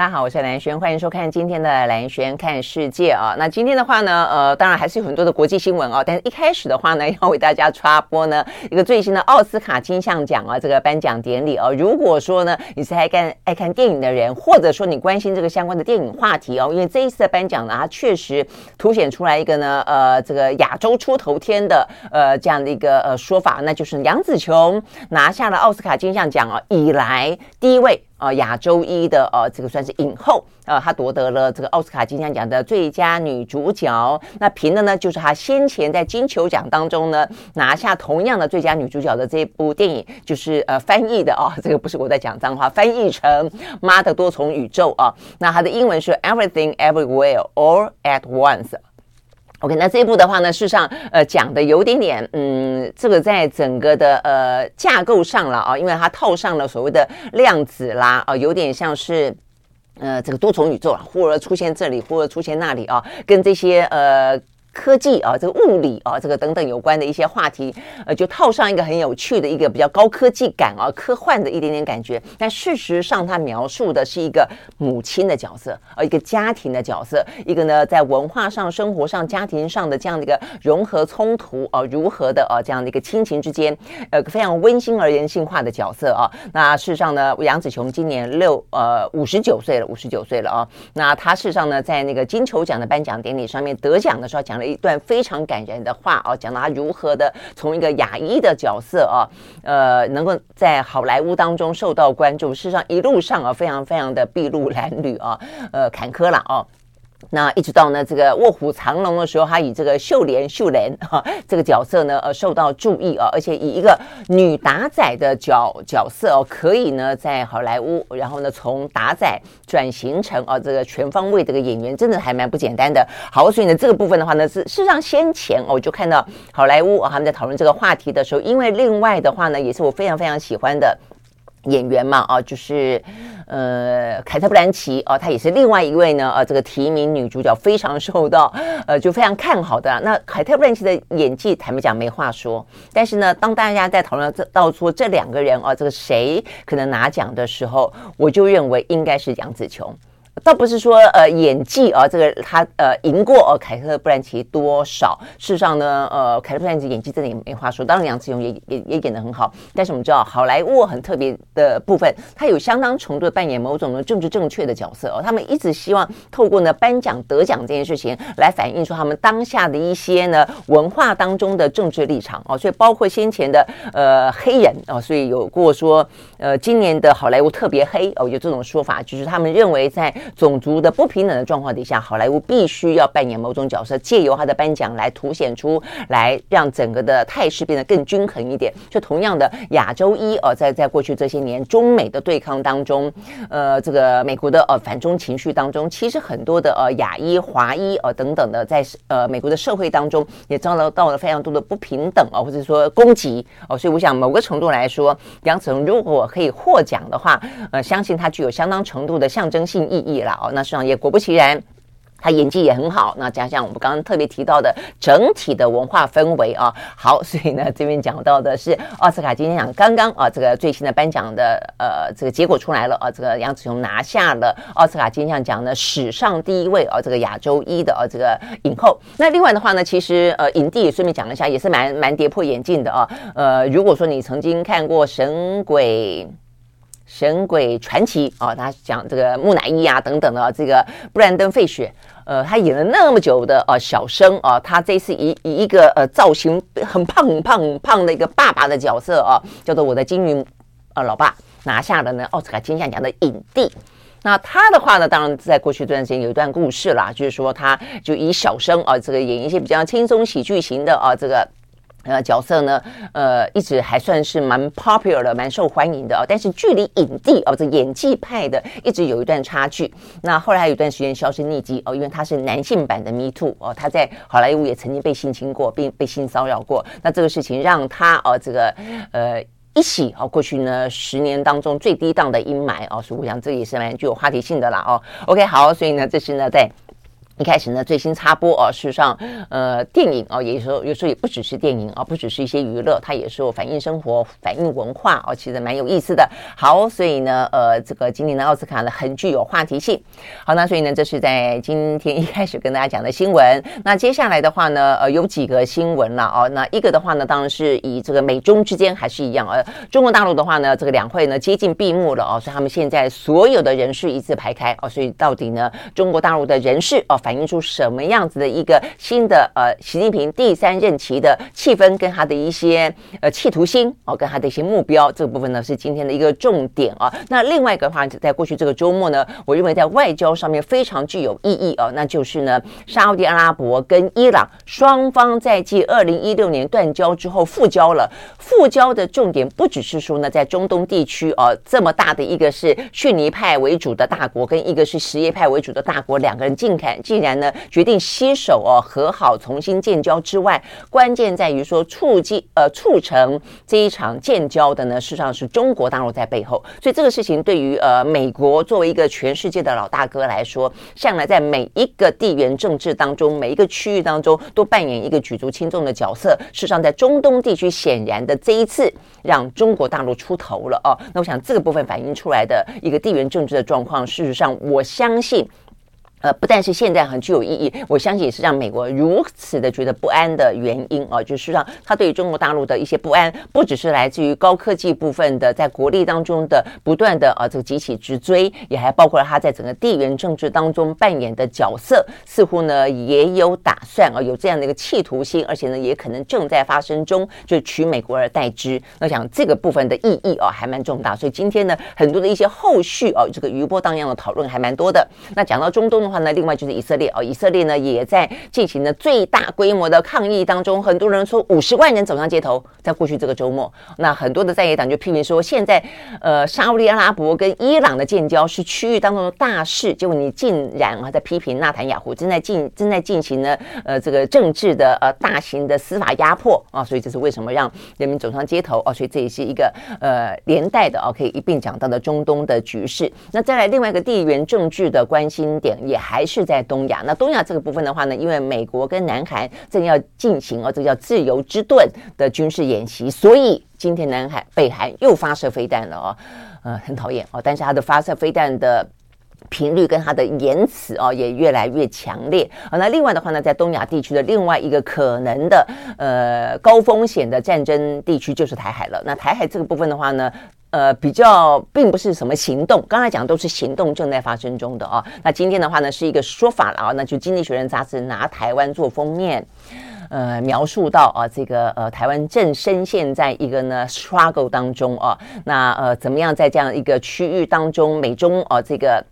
大家好，我是兰轩，欢迎收看今天的兰轩看世界啊。那今天的话呢，呃，当然还是有很多的国际新闻啊。但是一开始的话呢，要为大家插播呢一个最新的奥斯卡金像奖啊这个颁奖典礼啊。如果说呢你是爱看爱看电影的人，或者说你关心这个相关的电影话题哦，因为这一次的颁奖呢，它确实凸显出来一个呢呃这个亚洲出头天的呃这样的一个呃说法，那就是杨紫琼拿下了奥斯卡金像奖啊以来第一位。啊，亚洲一的呃，这个算是影后，呃，她夺得了这个奥斯卡金像奖的最佳女主角。那凭的呢，就是她先前在金球奖当中呢拿下同样的最佳女主角的这部电影，就是呃翻译的啊，这个不是我在讲脏话，翻译成《妈的多重宇宙》啊。那它的英文是 Everything Everywhere All at Once。OK，那这一部的话呢，事实上，呃，讲的有点点，嗯，这个在整个的呃架构上了啊，因为它套上了所谓的量子啦，啊，有点像是，呃，这个多重宇宙啊，忽而出现这里，忽而出现那里啊，跟这些呃。科技啊，这个物理啊，这个等等有关的一些话题，呃，就套上一个很有趣的一个比较高科技感啊，科幻的一点点感觉。但事实上，他描述的是一个母亲的角色，呃，一个家庭的角色，一个呢在文化上、生活上、家庭上的这样的一个融合冲突啊，如何的啊这样的一个亲情之间，呃，非常温馨而人性化的角色啊。那事实上呢，杨紫琼今年六呃五十九岁了，五十九岁了啊。那她事实上呢，在那个金球奖的颁奖典礼上面得奖的时候讲。一段非常感人的话哦，讲到他如何的从一个牙医的角色啊，呃，能够在好莱坞当中受到关注。事实上，一路上啊，非常非常的筚路蓝缕啊，呃，坎坷了哦。那一直到呢这个卧虎藏龙的时候，他以这个秀莲秀莲哈这个角色呢呃受到注意啊，而且以一个女打仔的角角色哦，可以呢在好莱坞，然后呢从打仔转型成啊这个全方位这个演员，真的还蛮不简单的。好，所以呢这个部分的话呢是事实上先前我就看到好莱坞啊他们在讨论这个话题的时候，因为另外的话呢也是我非常非常喜欢的。演员嘛，啊，就是，呃，凯特·布兰奇，哦，她也是另外一位呢，呃，这个提名女主角非常受到，呃，就非常看好的。那凯特·布兰奇的演技，坦白讲没话说。但是呢，当大家在讨论这到说这两个人，哦，这个谁可能拿奖的时候，我就认为应该是杨紫琼。倒不是说呃演技啊，这个他呃赢过呃凯特·布兰奇多少？事实上呢，呃凯特·布兰奇演技真的也没话说。当然杨紫琼也也也演得很好，但是我们知道好莱坞很特别的部分，他有相当程度的扮演某种的政治正确的角色哦。他们一直希望透过呢颁奖得奖这件事情来反映出他们当下的一些呢文化当中的政治立场哦。所以包括先前的呃黑人哦，所以有过说呃今年的好莱坞特别黑哦，有这种说法，就是他们认为在种族的不平等的状况底下，好莱坞必须要扮演某种角色，借由他的颁奖来凸显出来，让整个的态势变得更均衡一点。就同样的，亚洲一呃，在在过去这些年中美的对抗当中，呃，这个美国的呃反中情绪当中，其实很多的呃亚裔、华裔呃等等的，在呃美国的社会当中也遭到到了非常多的不平等啊，或者说攻击哦。所以我想，某个程度来说，杨紫琼如果可以获奖的话，呃，相信他具有相当程度的象征性意义。了哦，那实际上也果不其然，他演技也很好。那加上我们刚刚特别提到的整体的文化氛围啊，好，所以呢，这边讲到的是奥斯卡金像奖刚刚啊，这个最新的颁奖的呃这个结果出来了啊，这个杨紫琼拿下了奥斯卡金像奖的史上第一位啊，这个亚洲一的啊这个影后。那另外的话呢，其实呃影帝也顺便讲了一下，也是蛮蛮跌破眼镜的啊。呃，如果说你曾经看过《神鬼》。神鬼传奇啊，他讲这个木乃伊啊等等的这个布兰登费雪，呃，他演了那么久的呃小生啊，他这次以以一个呃造型很胖很胖很胖的一个爸爸的角色啊，叫做我的金鱼呃老爸，拿下了呢奥斯卡金像奖的影帝。那他的话呢，当然在过去这段时间有一段故事啦，就是说他就以小生啊，这个演一些比较轻松喜剧型的啊这个。呃，角色呢，呃，一直还算是蛮 popular 的，蛮受欢迎的哦。但是距离影帝哦，这演技派的一直有一段差距。那后来还有一段时间销声匿迹哦，因为他是男性版的 Me Too 哦，他在好莱坞也曾经被性侵过，并被性骚扰过。那这个事情让他哦，这个呃。一洗啊，过去呢十年当中最低档的阴霾啊，所以我想这也是蛮具有话题性的啦哦。OK，好，所以呢，这是呢在。一开始呢，最新插播哦，事实上，呃，电影哦，也说有时候也不只是电影啊，不只是一些娱乐，它也是反映生活、反映文化哦，其实蛮有意思的。好，所以呢，呃，这个今年的奥斯卡呢，很具有话题性。好，那所以呢，这是在今天一开始跟大家讲的新闻。那接下来的话呢，呃，有几个新闻了哦。那一个的话呢，当然是以这个美中之间还是一样，呃，中国大陆的话呢，这个两会呢接近闭幕了哦，所以他们现在所有的人事一字排开哦，所以到底呢，中国大陆的人事哦。反反映出什么样子的一个新的呃，习近平第三任期的气氛跟他的一些呃企图心哦，跟他的一些目标，这个部分呢是今天的一个重点啊。那另外一个的话，在过去这个周末呢，我认为在外交上面非常具有意义哦，那就是呢，沙乌地阿拉伯跟伊朗双方在继二零一六年断交之后复交了。复交的重点不只是说呢，在中东地区哦，这么大的一个是逊尼派为主的大国，跟一个是什叶派为主的大国，两个人近看近。然呢决定携手哦和好重新建交之外，关键在于说促进呃促成这一场建交的呢，事实上是中国大陆在背后，所以这个事情对于呃美国作为一个全世界的老大哥来说，向来在每一个地缘政治当中，每一个区域当中都扮演一个举足轻重的角色。事实上，在中东地区，显然的这一次让中国大陆出头了哦。那我想这个部分反映出来的一个地缘政治的状况，事实上我相信。呃，不但是现在很具有意义，我相信也是让美国如此的觉得不安的原因啊，就是让他对于中国大陆的一些不安，不只是来自于高科技部分的在国力当中的不断的啊这个急起直追，也还包括了他在整个地缘政治当中扮演的角色，似乎呢也有打算啊，有这样的一个企图心，而且呢也可能正在发生中，就取美国而代之。那想这个部分的意义啊还蛮重大，所以今天呢很多的一些后续啊这个余波荡漾的讨论还蛮多的。那讲到中东呢。话呢，另外就是以色列哦，以色列呢也在进行了最大规模的抗议当中，很多人说五十万人走上街头，在过去这个周末，那很多的在野党就批评说，现在呃沙乌地阿拉伯跟伊朗的建交是区域当中的大事，结果你竟然啊在批评纳坦雅胡正在进正在进行呢呃这个政治的呃大型的司法压迫啊，所以这是为什么让人民走上街头啊，所以这也是一个呃连带的啊可以一并讲到的中东的局势。那再来另外一个地缘政治的关心点也。还是在东亚。那东亚这个部分的话呢，因为美国跟南韩正要进行哦，这个叫“自由之盾”的军事演习，所以今天南海、北韩又发射飞弹了哦，呃，很讨厌哦。但是它的发射飞弹的频率跟它的言辞哦，也越来越强烈啊。那另外的话呢，在东亚地区的另外一个可能的呃高风险的战争地区就是台海了。那台海这个部分的话呢，呃，比较并不是什么行动，刚才讲都是行动正在发生中的哦。那今天的话呢，是一个说法了啊，那就《经济学人》杂志拿台湾做封面，呃，描述到啊，这个呃，台湾正深陷在一个呢 struggle 当中啊。那呃，怎么样在这样一个区域当中，美中啊这个。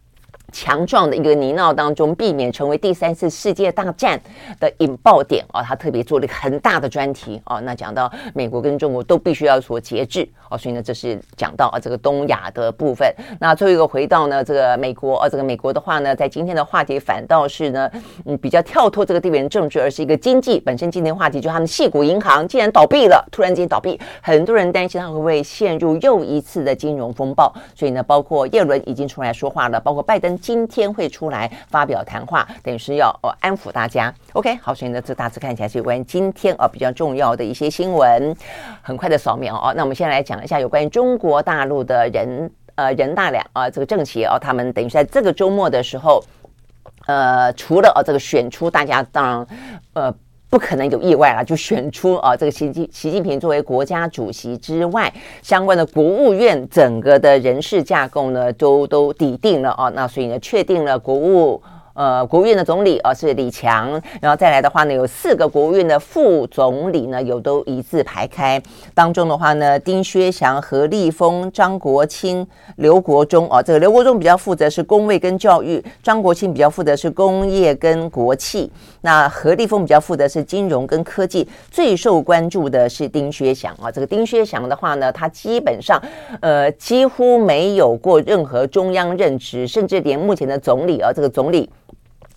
强壮的一个泥淖当中，避免成为第三次世界大战的引爆点哦，他特别做了一个很大的专题哦。那讲到美国跟中国都必须要所节制哦，所以呢，这是讲到啊这个东亚的部分。那最后一个回到呢这个美国啊，这个美国的话呢，在今天的话题反倒是呢，嗯，比较跳脱这个地缘政治，而是一个经济本身。今天话题就他们矽谷银行竟然倒闭了，突然间倒闭，很多人担心他会不会陷入又一次的金融风暴。所以呢，包括耶伦已经出来说话了，包括拜登。今天会出来发表谈话，等于是要哦安抚大家。OK，好，所以呢，这大致看起来是有关于今天啊比较重要的一些新闻。很快的扫描哦，那我们先来讲一下有关于中国大陆的人呃人大两啊这个政企哦，他们等于是在这个周末的时候，呃，除了哦这个选出大家当然呃。不可能有意外了，就选出啊这个习近习近平作为国家主席之外，相关的国务院整个的人事架构呢，都都底定了啊，那所以呢，确定了国务。呃，国务院的总理啊是李强，然后再来的话呢，有四个国务院的副总理呢，有都一字排开。当中的话呢，丁薛祥、何立峰、张国清、刘国中啊，这个刘国中比较负责是公卫跟教育，张国清比较负责是工业跟国企，那何立峰比较负责是金融跟科技。最受关注的是丁薛祥啊，这个丁薛祥的话呢，他基本上呃几乎没有过任何中央任职，甚至连目前的总理啊，这个总理。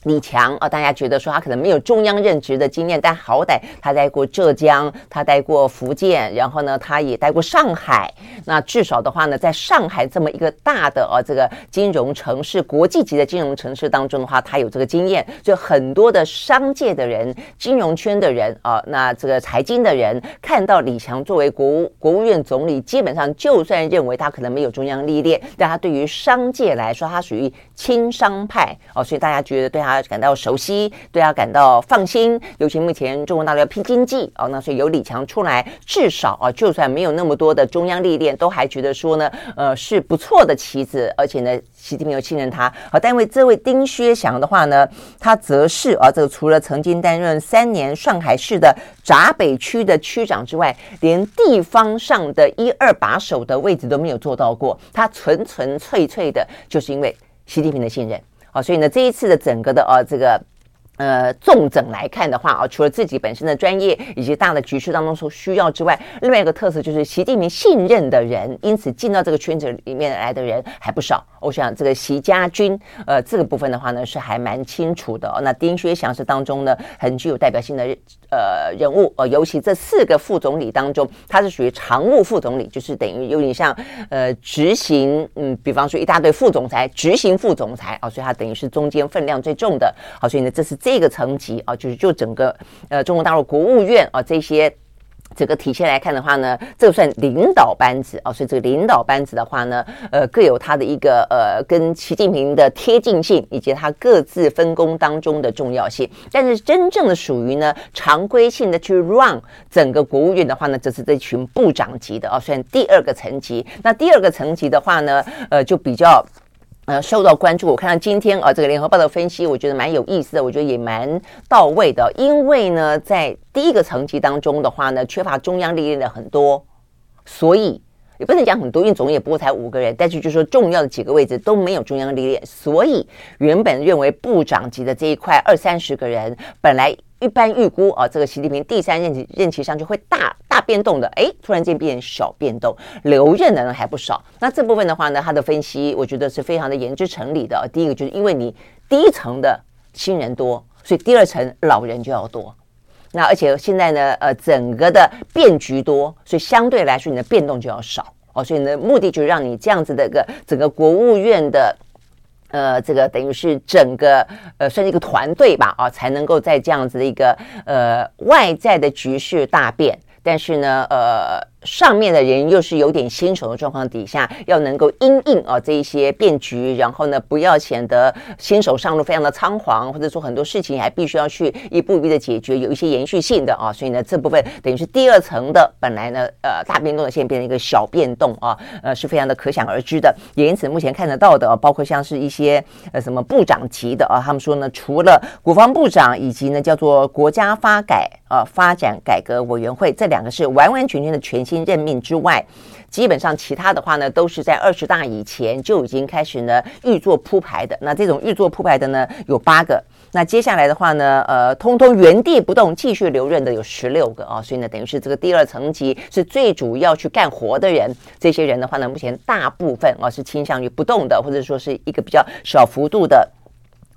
李强啊，大家觉得说他可能没有中央任职的经验，但好歹他待过浙江，他待过福建，然后呢，他也待过上海。那至少的话呢，在上海这么一个大的啊这个金融城市、国际级的金融城市当中的话，他有这个经验。就很多的商界的人、金融圈的人啊，那这个财经的人看到李强作为国务国务院总理，基本上就算认为他可能没有中央历练，但他对于商界来说，他属于亲商派哦，所以大家觉得对他。他感到熟悉，对他感到放心。尤其目前中国大陆要拼经济啊，那所以有李强出来，至少啊，就算没有那么多的中央历练，都还觉得说呢，呃，是不错的棋子。而且呢，习近平又信任他。好，但因为这位丁薛祥的话呢，他则是啊，这个除了曾经担任三年上海市的闸北区的区长之外，连地方上的一二把手的位置都没有做到过。他纯纯粹粹的就是因为习近平的信任。好，所以呢，这一次的整个的呃这个。呃，重整来看的话啊，除了自己本身的专业以及大的局势当中所需要之外，另外一个特色就是习近平信任的人，因此进到这个圈子里面来的人还不少。我想这个习家军，呃，这个部分的话呢，是还蛮清楚的。那丁薛祥是当中呢很具有代表性的呃人物，呃，尤其这四个副总理当中，他是属于常务副总理，就是等于有点像呃执行，嗯，比方说一大堆副总裁，执行副总裁啊，所以他等于是中间分量最重的。好，所以呢，这是这。这个层级啊，就是就整个呃中国大陆国务院啊这些整个体系来看的话呢，这算领导班子啊，所以这个领导班子的话呢，呃各有他的一个呃跟习近平的贴近性，以及他各自分工当中的重要性。但是真正的属于呢常规性的去 run 整个国务院的话呢，这是这群部长级的啊，算第二个层级。那第二个层级的话呢，呃就比较。呃，受到关注。我看到今天啊，这个联合报的分析，我觉得蛮有意思的，我觉得也蛮到位的。因为呢，在第一个层级当中的话呢，缺乏中央历练的很多，所以也不能讲很多，因为总也不过才五个人。但是就说，重要的几个位置都没有中央历练，所以原本认为部长级的这一块二三十个人，本来。一般预估啊，这个习近平第三任期任期上就会大大变动的，哎，突然间变小变动，留任的人还不少。那这部分的话呢，他的分析我觉得是非常的言之成理的。第一个就是因为你第一层的新人多，所以第二层老人就要多。那而且现在呢，呃，整个的变局多，所以相对来说你的变动就要少哦。所以呢，目的就是让你这样子的一个整个国务院的。呃，这个等于是整个呃，算是一个团队吧，啊，才能够在这样子的一个呃外在的局势大变，但是呢，呃。上面的人又是有点新手的状况底下，要能够因应啊这一些变局，然后呢，不要显得新手上路非常的仓皇，或者说很多事情还必须要去一步一步的解决，有一些延续性的啊，所以呢，这部分等于是第二层的本来呢，呃，大变动的现在变成一个小变动啊，呃，是非常的可想而知的。也因此，目前看得到的，包括像是一些呃什么部长级的啊，他们说呢，除了国防部长以及呢叫做国家发改啊发展改革委员会这两个是完完全全的全新。新任命之外，基本上其他的话呢，都是在二十大以前就已经开始呢预做铺排的。那这种预做铺排的呢，有八个。那接下来的话呢，呃，通通原地不动继续留任的有十六个啊。所以呢，等于是这个第二层级是最主要去干活的人。这些人的话呢，目前大部分啊是倾向于不动的，或者说是一个比较小幅度的。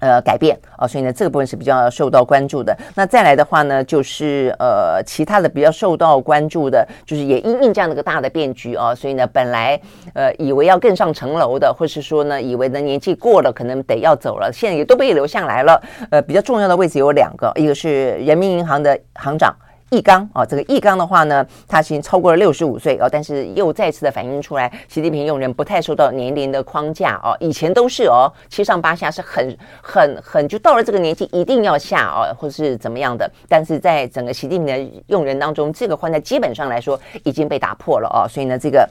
呃，改变啊，所以呢，这个部分是比较受到关注的。那再来的话呢，就是呃，其他的比较受到关注的，就是也因应这样的一个大的变局啊，所以呢，本来呃以为要更上层楼的，或是说呢，以为呢年纪过了，可能得要走了，现在也都被留下来了。呃，比较重要的位置有两个，一个是人民银行的行长。易纲啊，这个易纲的话呢，他已经超过了六十五岁哦，但是又再次的反映出来，习近平用人不太受到年龄的框架哦，以前都是哦，七上八下是很很很，就到了这个年纪一定要下哦，或是怎么样的，但是在整个习近平的用人当中，这个框架基本上来说已经被打破了哦，所以呢，这个。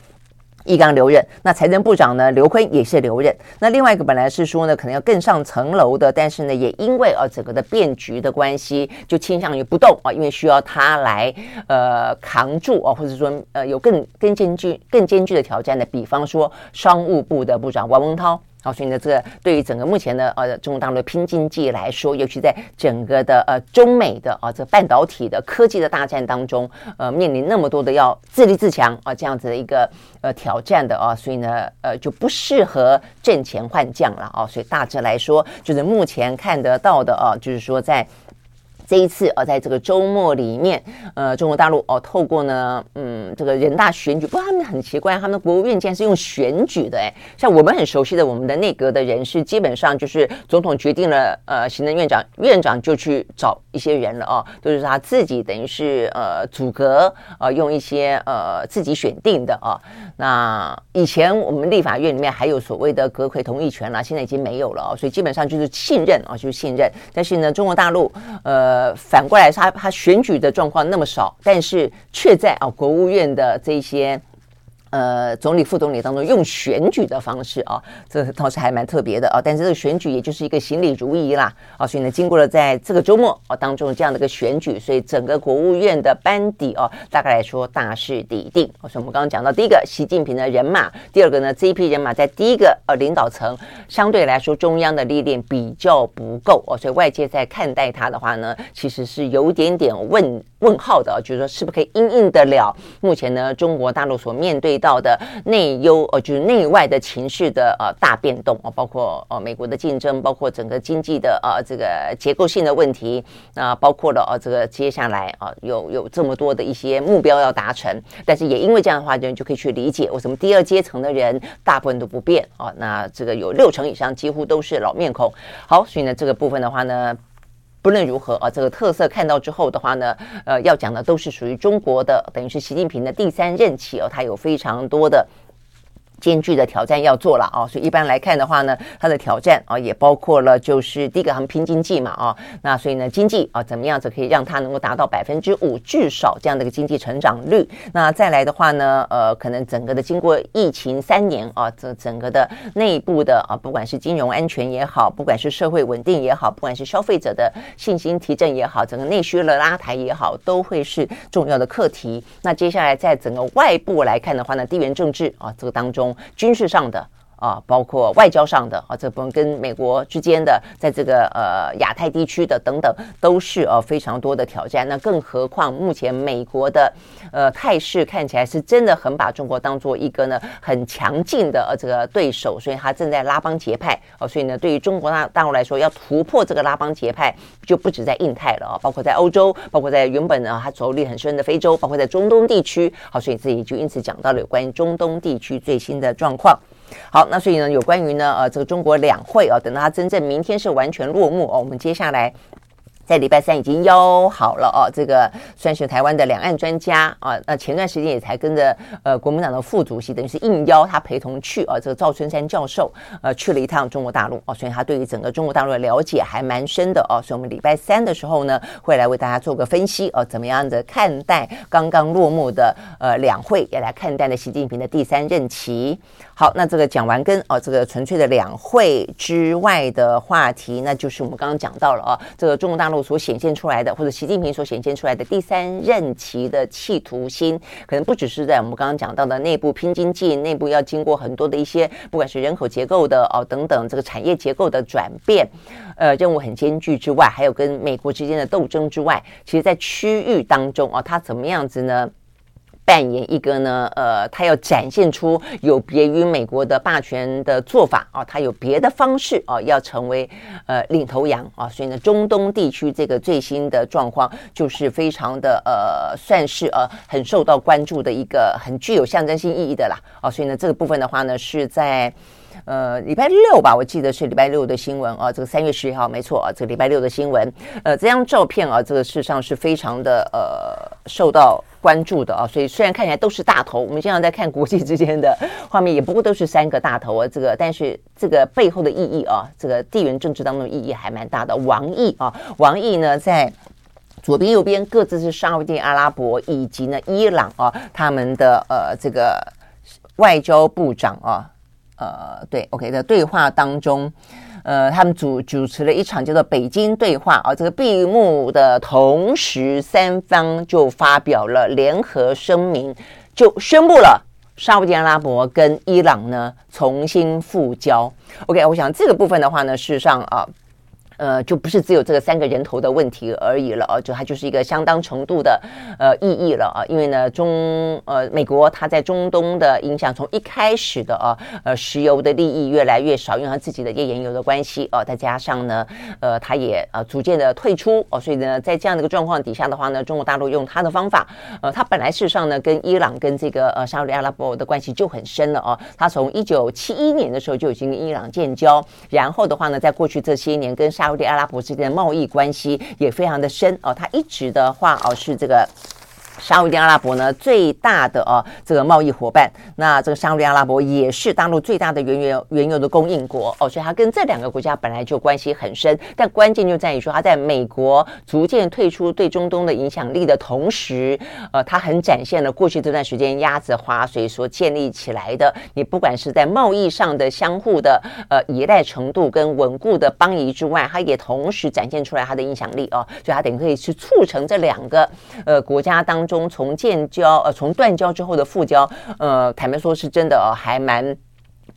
易纲留任，那财政部长呢？刘坤也是留任。那另外一个本来是说呢，可能要更上层楼的，但是呢，也因为啊整个的变局的关系，就倾向于不动啊，因为需要他来呃扛住啊，或者说呃有更更艰巨、更艰巨的挑战的，比方说商务部的部长王文涛。好，所以呢，这个对于整个目前的呃中国大陆的拼经济来说，尤其在整个的呃中美的啊这半导体的科技的大战当中，呃面临那么多的要自立自强啊这样子的一个呃挑战的啊，所以呢呃就不适合阵前换将了啊，所以大致来说，就是目前看得到的啊，就是说在。这一次啊，在这个周末里面，呃，中国大陆哦，透过呢，嗯，这个人大选举，不过他们很奇怪，他们的国务院竟然是用选举的，哎，像我们很熟悉的我们的内阁的人事，基本上就是总统决定了，呃，行政院长院长就去找一些人了哦，都是他自己等于是呃组阁，呃，用一些呃自己选定的啊。那以前我们立法院里面还有所谓的阁揆同意权啦，现在已经没有了，所以基本上就是信任啊，就是信任。但是呢，中国大陆呃。呃，反过来说，他他选举的状况那么少，但是却在啊国务院的这些。呃，总理、副总理当中用选举的方式啊，这倒是还蛮特别的啊。但是这个选举也就是一个行礼如仪啦啊。所以呢，经过了在这个周末啊当中这样的一个选举，所以整个国务院的班底啊，大概来说大势已定。所以我们刚刚讲到第一个，习近平的人马；第二个呢，这一批人马在第一个呃领导层相对来说中央的历练比较不够哦，所以外界在看待他的话呢，其实是有点点问问号的，就是说是不是可以应应得了目前呢中国大陆所面对到的内忧呃，就是内外的情绪的呃大变动啊，包括呃美国的竞争，包括整个经济的呃这个结构性的问题，那包括了呃这个接下来啊有有这么多的一些目标要达成，但是也因为这样的话，人就可以去理解为什么第二阶层的人大部分都不变啊，那这个有六成以上几乎都是老面孔。好，所以呢这个部分的话呢。不论如何啊，这个特色看到之后的话呢，呃，要讲的都是属于中国的，等于是习近平的第三任期哦，他有非常多的。艰巨的挑战要做了啊，所以一般来看的话呢，它的挑战啊也包括了，就是第一个他们拼经济嘛啊，那所以呢经济啊怎么样子可以让它能够达到百分之五至少这样的一个经济成长率？那再来的话呢，呃，可能整个的经过疫情三年啊，这整个的内部的啊，不管是金融安全也好，不管是社会稳定也好，不管是消费者的信心提振也好，整个内需的拉抬也好，都会是重要的课题。那接下来在整个外部来看的话呢，地缘政治啊这个当中。军事上的啊，包括外交上的啊，这部分跟美国之间的，在这个呃亚太地区的等等，都是呃非常多的挑战。那更何况目前美国的呃态势看起来是真的很把中国当做一个呢很强劲的呃这个对手，所以他正在拉帮结派哦。所以呢，对于中国大大陆来说，要突破这个拉帮结派，就不止在印太了啊，包括在欧洲，包括在原本呢他着力很深的非洲，包括在中东地区。好，所以这里就因此讲到了有关于中东地区最新的状况。好，那所以呢，有关于呢，呃，这个中国两会啊，等到它真正明天是完全落幕哦，我们接下来。在礼拜三已经邀好了哦，这个算是台湾的两岸专家啊。那前段时间也才跟着呃国民党的副主席，等于是应邀他陪同去啊。这个赵春山教授呃去了一趟中国大陆哦，所以他对于整个中国大陆的了解还蛮深的哦。所以我们礼拜三的时候呢，会来为大家做个分析哦，怎么样的看待刚刚落幕的呃两会，也来看待了习近平的第三任期。好，那这个讲完跟哦这个纯粹的两会之外的话题，那就是我们刚刚讲到了哦，这个中国大陆。所显现出来的，或者习近平所显现出来的第三任期的企图心，可能不只是在我们刚刚讲到的内部拼经济，内部要经过很多的一些，不管是人口结构的哦等等，这个产业结构的转变，呃，任务很艰巨之外，还有跟美国之间的斗争之外，其实在区域当中哦，它怎么样子呢？扮演一个呢，呃，他要展现出有别于美国的霸权的做法啊，他有别的方式啊，要成为呃领头羊啊，所以呢，中东地区这个最新的状况就是非常的呃，算是呃很受到关注的一个很具有象征性意义的啦啊，所以呢，这个部分的话呢是在。呃，礼拜六吧，我记得是礼拜六的新闻啊。这个三月十一号，没错啊，这个礼拜六的新闻。呃，这张照片啊，这个事实上是非常的呃受到关注的啊。所以虽然看起来都是大头，我们经常在看国际之间的画面，也不过都是三个大头啊。这个，但是这个背后的意义啊，这个地缘政治当中意义还蛮大的。王毅啊，王毅呢在左边右边各自是沙乌地阿拉伯以及呢伊朗啊，他们的呃这个外交部长啊。呃，对，OK 的对话当中，呃，他们主主持了一场叫做“北京对话”啊，这个闭幕的同时，三方就发表了联合声明，就宣布了沙乌地阿拉伯跟伊朗呢重新复交。OK，我想这个部分的话呢，事实上啊。就不是只有这个三个人头的问题而已了啊，就它就是一个相当程度的呃意义了。啊，因为呢中呃美国它在中东的影响从一开始的啊呃石油的利益越来越少，因为它自己的页岩油的关系哦，再加上呢呃它也呃逐渐的退出哦，所以呢在这样的一个状况底下的话呢，中国大陆用它的方法，呃它本来事实上呢跟伊朗跟这个呃沙特阿拉伯的关系就很深了哦，它从一九七一年的时候就已经跟伊朗建交，然后的话呢在过去这些年跟沙沙乌地阿拉伯之间的贸易关系也非常的深哦，他一直的话哦是这个。沙乌地阿拉伯呢，最大的啊这个贸易伙伴，那这个沙乌地阿拉伯也是大陆最大的原油原油的供应国哦，所以它跟这两个国家本来就关系很深。但关键就在于说，它在美国逐渐退出对中东的影响力的同时，呃，它很展现了过去这段时间鸭子划水所建立起来的，你不管是在贸易上的相互的呃依赖程度跟稳固的邦谊之外，它也同时展现出来它的影响力哦，所以它等于可以去促成这两个呃国家当中。中从建交呃从断交之后的复交呃坦白说是真的哦还蛮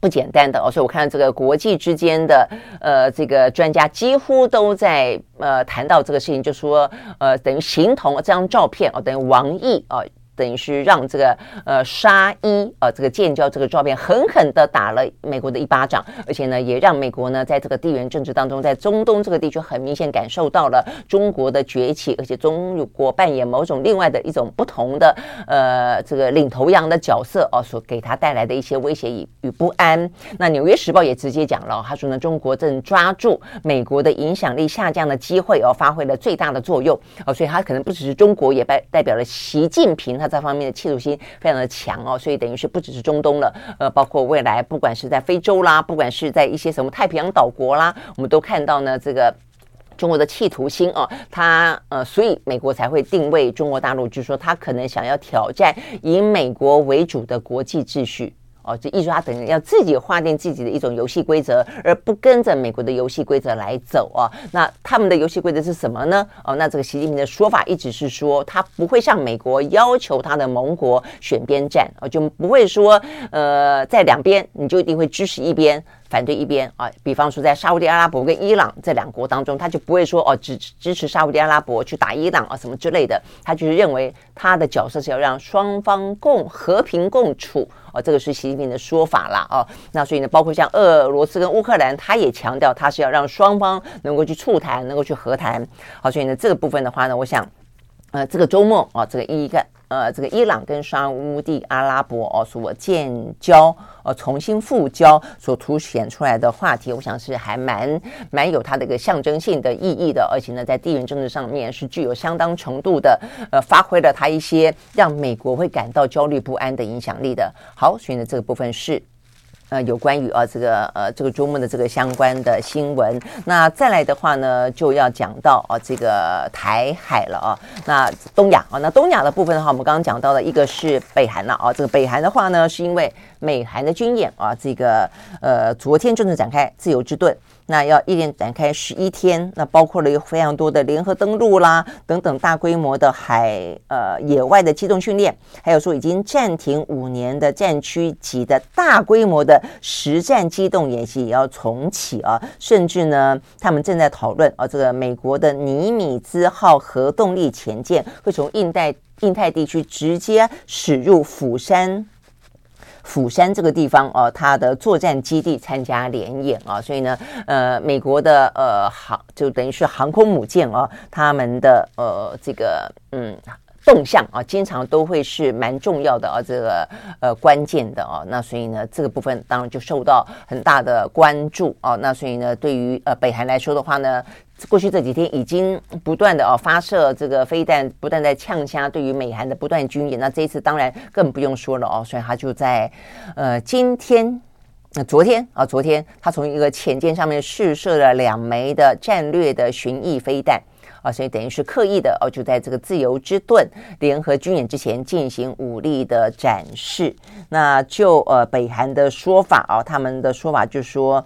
不简单的哦，所以我看这个国际之间的呃这个专家几乎都在呃谈到这个事情，就说呃等于形同这张照片哦，等于王毅哦。等于是让这个呃沙伊呃这个建交这个照片狠狠的打了美国的一巴掌，而且呢也让美国呢在这个地缘政治当中，在中东这个地区很明显感受到了中国的崛起，而且中国扮演某种另外的一种不同的呃这个领头羊的角色哦，所给他带来的一些威胁与与不安。那《纽约时报》也直接讲了，他说呢中国正抓住美国的影响力下降的机会哦，发挥了最大的作用哦，所以他可能不只是中国，也代代表了习近平他。这方面的企图心非常的强哦，所以等于是不只是中东了，呃，包括未来不管是在非洲啦，不管是在一些什么太平洋岛国啦，我们都看到呢这个中国的企图心哦，它呃，所以美国才会定位中国大陆，就是说它可能想要挑战以美国为主的国际秩序。哦，就艺术家等于要自己划定自己的一种游戏规则，而不跟着美国的游戏规则来走啊。那他们的游戏规则是什么呢？哦，那这个习近平的说法一直是说，他不会向美国要求他的盟国选边站，哦，就不会说，呃，在两边你就一定会支持一边。反对一边啊，比方说在沙乌地阿拉伯跟伊朗这两国当中，他就不会说哦，支支持沙乌地阿拉伯去打伊朗啊什么之类的，他就是认为他的角色是要让双方共和平共处哦，这个是习近平的说法啦哦。那所以呢，包括像俄罗斯跟乌克兰，他也强调他是要让双方能够去促谈，能够去和谈。好，所以呢，这个部分的话呢，我想，呃，这个周末啊，这个一个。呃，这个伊朗跟沙乌地阿拉伯哦所建交，呃，重新复交所凸显出来的话题，我想是还蛮蛮有它的一个象征性的意义的，而且呢，在地缘政治上面是具有相当程度的，呃，发挥了它一些让美国会感到焦虑不安的影响力的。好，所以呢，这个部分是。呃，有关于啊这个呃这个周末的这个相关的新闻，那再来的话呢，就要讲到啊这个台海了啊。那东亚啊，那东亚的部分的话，我们刚刚讲到了一个是北韩了啊。这个北韩的话呢，是因为美韩的军演啊，这个呃昨天正式展开自由之盾。那要一连展开十一天，那包括了有非常多的联合登陆啦，等等大规模的海呃野外的机动训练，还有说已经暂停五年的战区级的大规模的实战机动演习也要重启啊，甚至呢，他们正在讨论啊，这个美国的尼米兹号核动力潜舰会从印太印太地区直接驶入釜山。釜山这个地方哦，它的作战基地参加联演啊，所以呢，呃，美国的呃航就等于是航空母舰啊，他们的呃这个嗯动向啊，经常都会是蛮重要的啊，这个呃关键的啊，那所以呢，这个部分当然就受到很大的关注啊，那所以呢，对于呃北韩来说的话呢。过去这几天已经不断的哦发射这个飞弹，不断在呛虾，对于美韩的不断军演，那这一次当然更不用说了哦，所以他就在呃今天，那昨天啊昨天他从一个潜舰上面试射了两枚的战略的巡弋飞弹啊，所以等于是刻意的哦就在这个自由之盾联合军演之前进行武力的展示。那就呃北韩的说法啊，他们的说法就是说。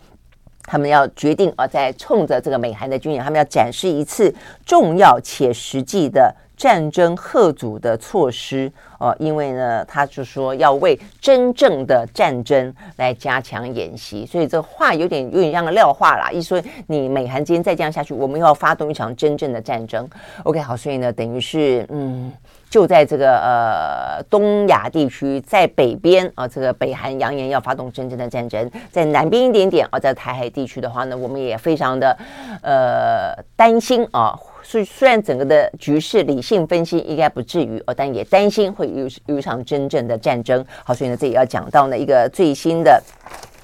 他们要决定啊，在冲着这个美韩的军演，他们要展示一次重要且实际的战争贺阻的措施哦，因为呢，他就说要为真正的战争来加强演习，所以这话有点有点像个撂话啦，意思说你美韩之间再这样下去，我们又要发动一场真正的战争。OK，好，所以呢，等于是嗯。就在这个呃东亚地区，在北边啊，这个北韩扬言要发动真正的战争，在南边一点点啊，在台海地区的话呢，我们也非常的呃担心啊。虽虽然整个的局势理性分析应该不至于哦，但也担心会有有一场真正的战争。好，所以呢，这也要讲到呢一个最新的。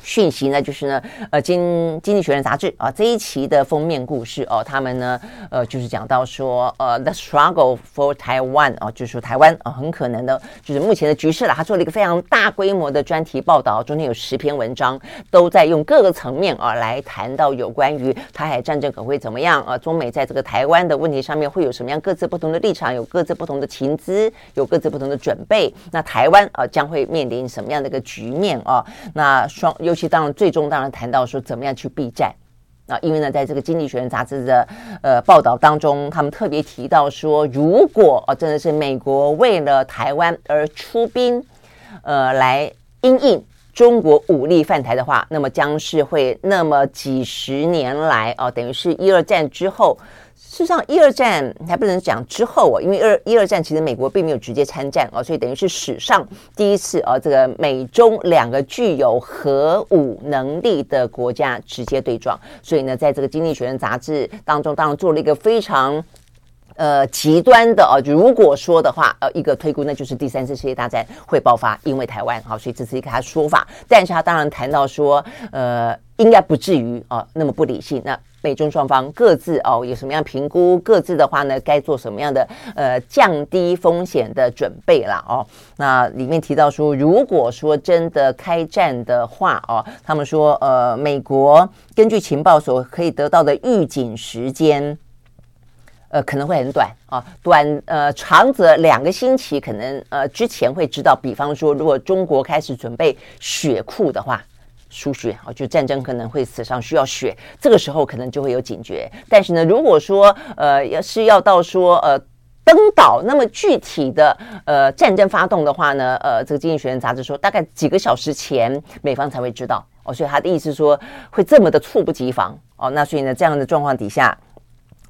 讯息呢，就是呢，呃，经经济学人杂志啊这一期的封面故事哦，他们呢，呃，就是讲到说，呃，the struggle for Taiwan 啊，就是说台湾啊，很可能的，就是目前的局势了。他做了一个非常大规模的专题报道，中间有十篇文章，都在用各个层面啊来谈到有关于台海战争可会怎么样啊，中美在这个台湾的问题上面会有什么样各自不同的立场，有各自不同的情资，有各自不同的准备。那台湾啊将会面临什么样的一个局面啊？那双有。其当然，最终当然谈到说怎么样去避战啊，因为呢，在这个《经济学人》杂志的呃报道当中，他们特别提到说，如果哦真的是美国为了台湾而出兵，呃，来因应中国武力犯台的话，那么将是会那么几十年来啊，等于是一二战之后。事实上，一二战还不能讲之后啊，因为二一二战其实美国并没有直接参战啊，所以等于是史上第一次啊，这个美中两个具有核武能力的国家直接对撞。所以呢，在这个《经济学人》杂志当中，当然做了一个非常呃极端的啊，如果说的话，呃，一个推估，那就是第三次世界大战会爆发，因为台湾啊，所以这是一个他说法。但是他当然谈到说，呃，应该不至于啊那么不理性。那美中双方各自哦有什么样评估？各自的话呢，该做什么样的呃降低风险的准备啦？哦，那里面提到说，如果说真的开战的话哦，他们说呃，美国根据情报所可以得到的预警时间，呃，可能会很短啊，短呃长则两个星期，可能呃之前会知道。比方说，如果中国开始准备血库的话。输血啊，就战争可能会死伤，需要血，这个时候可能就会有警觉。但是呢，如果说呃要是要到说呃登岛那么具体的呃战争发动的话呢，呃，这个《经济学人》杂志说，大概几个小时前美方才会知道哦，所以他的意思说会这么的猝不及防哦。那所以呢，这样的状况底下。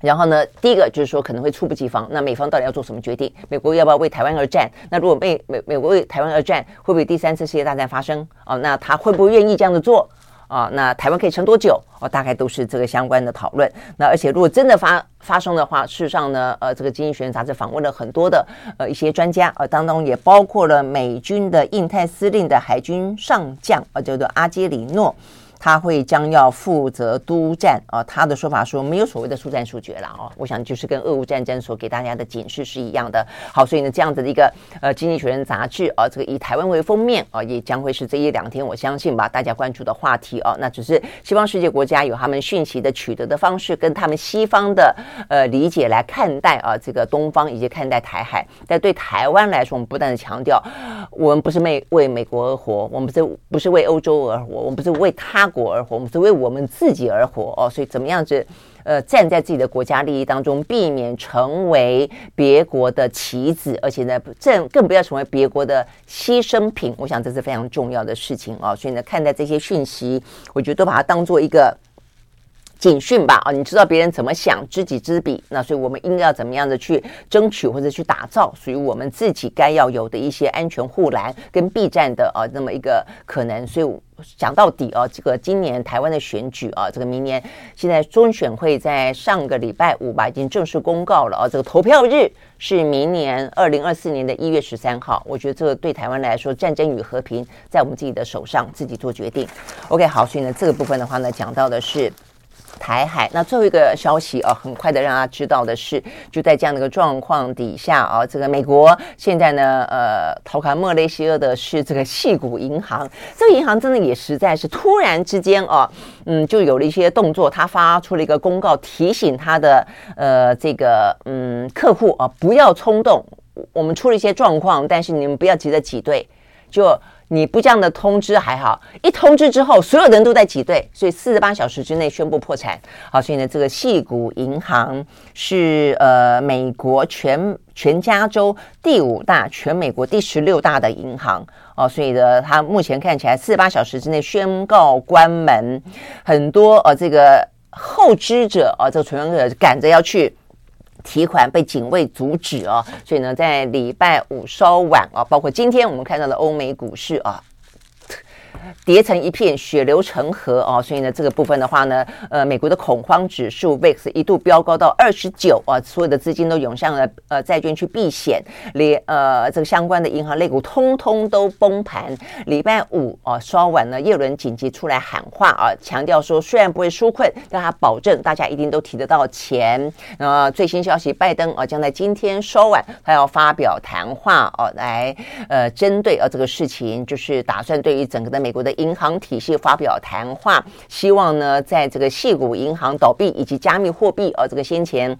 然后呢，第一个就是说可能会猝不及防。那美方到底要做什么决定？美国要不要为台湾而战？那如果美美美国为台湾而战，会不会第三次世界大战发生？哦，那他会不会愿意这样子做？啊、哦，那台湾可以撑多久？哦，大概都是这个相关的讨论。那而且如果真的发发生的话，事实上呢，呃，这个《经济学人》杂志访问了很多的呃一些专家，呃，当中也包括了美军的印太司令的海军上将，呃，叫做阿基里诺。他会将要负责督战啊，他的说法说没有所谓的速战速决了啊，我想就是跟俄乌战争所给大家的警示是一样的。好，所以呢，这样子的一个呃《经济学人》杂志啊，这个以台湾为封面啊，也将会是这一两天我相信吧，大家关注的话题啊。那只是西方世界国家有他们讯息的取得的方式，跟他们西方的呃理解来看待啊，这个东方以及看待台海。但对台湾来说，我们不断的强调，我们不是为为美国而活，我们不是不是为欧洲而活，我们不是为他。国而活，我们是为我们自己而活哦，所以怎么样子，呃，站在自己的国家利益当中，避免成为别国的棋子，而且呢，正更不要成为别国的牺牲品。我想这是非常重要的事情哦。所以呢，看待这些讯息，我觉得都把它当做一个。警讯吧，啊，你知道别人怎么想，知己知彼。那所以我们应该要怎么样的去争取或者去打造属于我们自己该要有的一些安全护栏跟避战的啊，那么一个可能。所以讲到底啊，这个今年台湾的选举啊，这个明年现在中选会在上个礼拜五吧，已经正式公告了啊，这个投票日是明年二零二四年的一月十三号。我觉得这个对台湾来说，战争与和平在我们自己的手上，自己做决定。OK，好，所以呢，这个部分的话呢，讲到的是。台海，那最后一个消息啊，很快的让大家知道的是，就在这样的一个状况底下啊，这个美国现在呢，呃，投靠莫雷西亚的是这个矽谷银行，这个银行真的也实在是突然之间啊，嗯，就有了一些动作，他发出了一个公告，提醒他的呃这个嗯客户啊，不要冲动，我们出了一些状况，但是你们不要急着挤兑。就。你不这样的通知还好，一通知之后，所有人都在挤兑，所以四十八小时之内宣布破产。好，所以呢，这个矽谷银行是呃美国全全加州第五大，全美国第十六大的银行哦，所以呢，它目前看起来四十八小时之内宣告关门，很多呃这个后知者啊、呃，这个存款者赶着要去。提款被警卫阻止哦，所以呢，在礼拜五稍晚啊，包括今天我们看到的欧美股市啊。叠成一片，血流成河哦，所以呢，这个部分的话呢，呃，美国的恐慌指数 VIX 一度飙高到二十九啊，所有的资金都涌向了呃债券去避险，连呃这个相关的银行类股通通都崩盘。礼拜五啊，稍晚呢，耶伦紧急出来喊话啊，强调说虽然不会纾困，但他保证大家一定都提得到钱。呃，最新消息，拜登啊将在今天稍晚他要发表谈话哦，来呃针对呃这个事情，就是打算对于整个的美我的银行体系发表谈话，希望呢，在这个矽谷银行倒闭以及加密货币呃这个先前。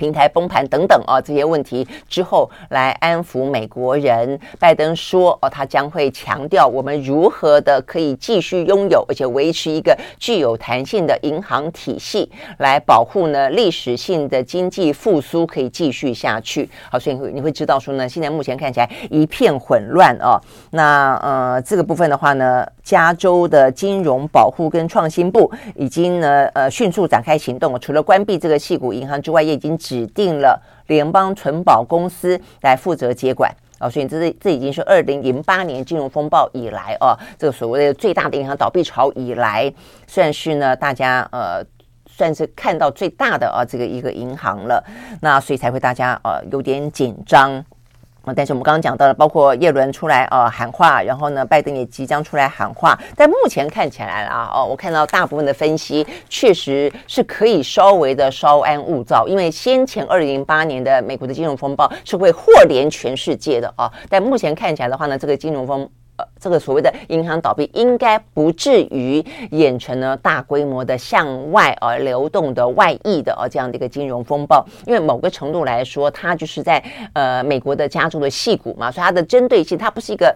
平台崩盘等等啊，这些问题之后来安抚美国人。拜登说哦，他将会强调我们如何的可以继续拥有而且维持一个具有弹性的银行体系，来保护呢历史性的经济复苏可以继续下去。好，所以你会你会知道说呢，现在目前看起来一片混乱哦。那呃这个部分的话呢，加州的金融保护跟创新部已经呢呃迅速展开行动，除了关闭这个矽谷银行之外，也已经。指定了联邦存保公司来负责接管啊，所以这这已经是二零零八年金融风暴以来啊，这个所谓的最大的银行倒闭潮以来，算是呢大家呃算是看到最大的啊这个一个银行了，那所以才会大家呃有点紧张。但是我们刚刚讲到了，包括耶伦出来呃喊话，然后呢，拜登也即将出来喊话。但目前看起来啊，哦，我看到大部分的分析确实是可以稍微的稍安勿躁，因为先前二零零八年的美国的金融风暴是会祸连全世界的啊。但目前看起来的话呢，这个金融风。这个所谓的银行倒闭，应该不至于演成了大规模的向外而流动的外溢的啊这样的一个金融风暴。因为某个程度来说，它就是在呃美国的加州的矽谷嘛，所以它的针对性，它不是一个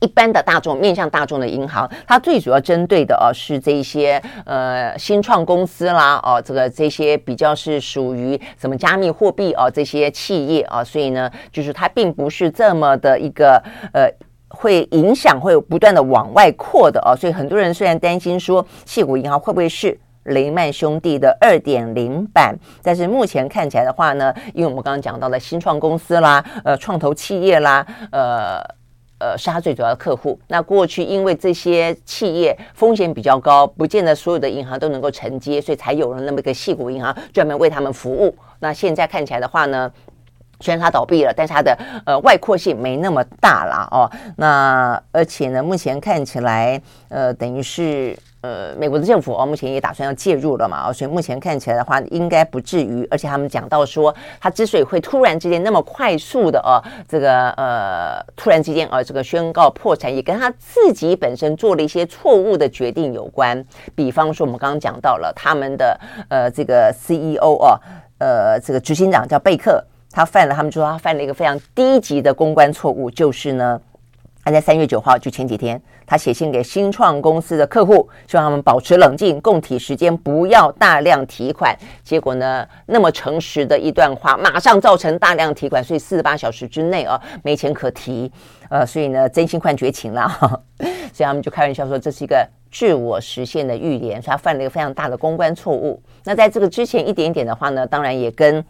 一般的大众面向大众的银行，它最主要针对的啊是这一些呃新创公司啦，哦这个这些比较是属于什么加密货币啊这些企业啊，所以呢，就是它并不是这么的一个呃。会影响会不断的往外扩的哦，所以很多人虽然担心说，矽谷银行会不会是雷曼兄弟的二点零版，但是目前看起来的话呢，因为我们刚刚讲到了新创公司啦，呃，创投企业啦，呃呃，是他最主要的客户。那过去因为这些企业风险比较高，不见得所有的银行都能够承接，所以才有了那么一个矽谷银行专门为他们服务。那现在看起来的话呢？虽然它倒闭了，但是它的呃外扩性没那么大了哦。那而且呢，目前看起来呃，等于是呃，美国的政府哦，目前也打算要介入了嘛。哦，所以目前看起来的话，应该不至于。而且他们讲到说，它之所以会突然之间那么快速的哦，这个呃，突然之间哦，这个宣告破产，也跟他自己本身做了一些错误的决定有关。比方说，我们刚刚讲到了他们的呃这个 CEO 哦，呃这个执行长叫贝克。他犯了，他们说他犯了一个非常低级的公关错误，就是呢，他在三月九号就前几天，他写信给新创公司的客户，希望他们保持冷静，共体时间，不要大量提款。结果呢，那么诚实的一段话，马上造成大量提款，所以四十八小时之内啊，没钱可提，呃，所以呢，真心换绝情了，所以他们就开玩笑说这是一个自我实现的预言，所以他犯了一个非常大的公关错误。那在这个之前一点点的话呢，当然也跟。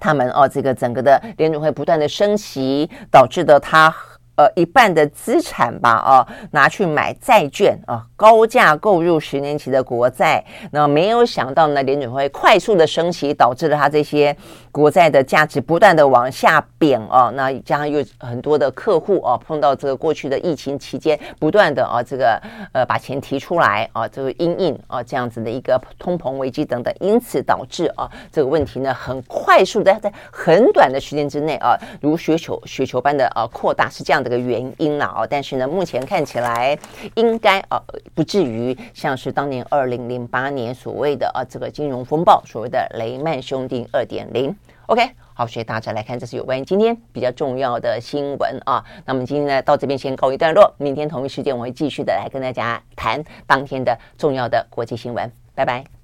他们哦，这个整个的联准会不断的升息，导致的他。呃，一半的资产吧，哦，拿去买债券啊，高价购入十年期的国债，那没有想到呢，联准会快速的升息，导致了他这些国债的价值不断的往下贬啊。那加上有很多的客户啊，碰到这个过去的疫情期间，不断的啊，这个呃把钱提出来啊，这个因应啊这样子的一个通膨危机等等，因此导致啊这个问题呢，很快速的在很短的时间之内啊，如雪球雪球般的啊扩大，是这样的。个原因了哦，但是呢，目前看起来应该啊不至于像是当年二零零八年所谓的啊这个金融风暴，所谓的雷曼兄弟二点零。OK，好，所以大家来看，这是有关于今天比较重要的新闻啊。那么今天呢，到这边先告一段落，明天同一时间我会继续的来跟大家谈当天的重要的国际新闻。拜拜。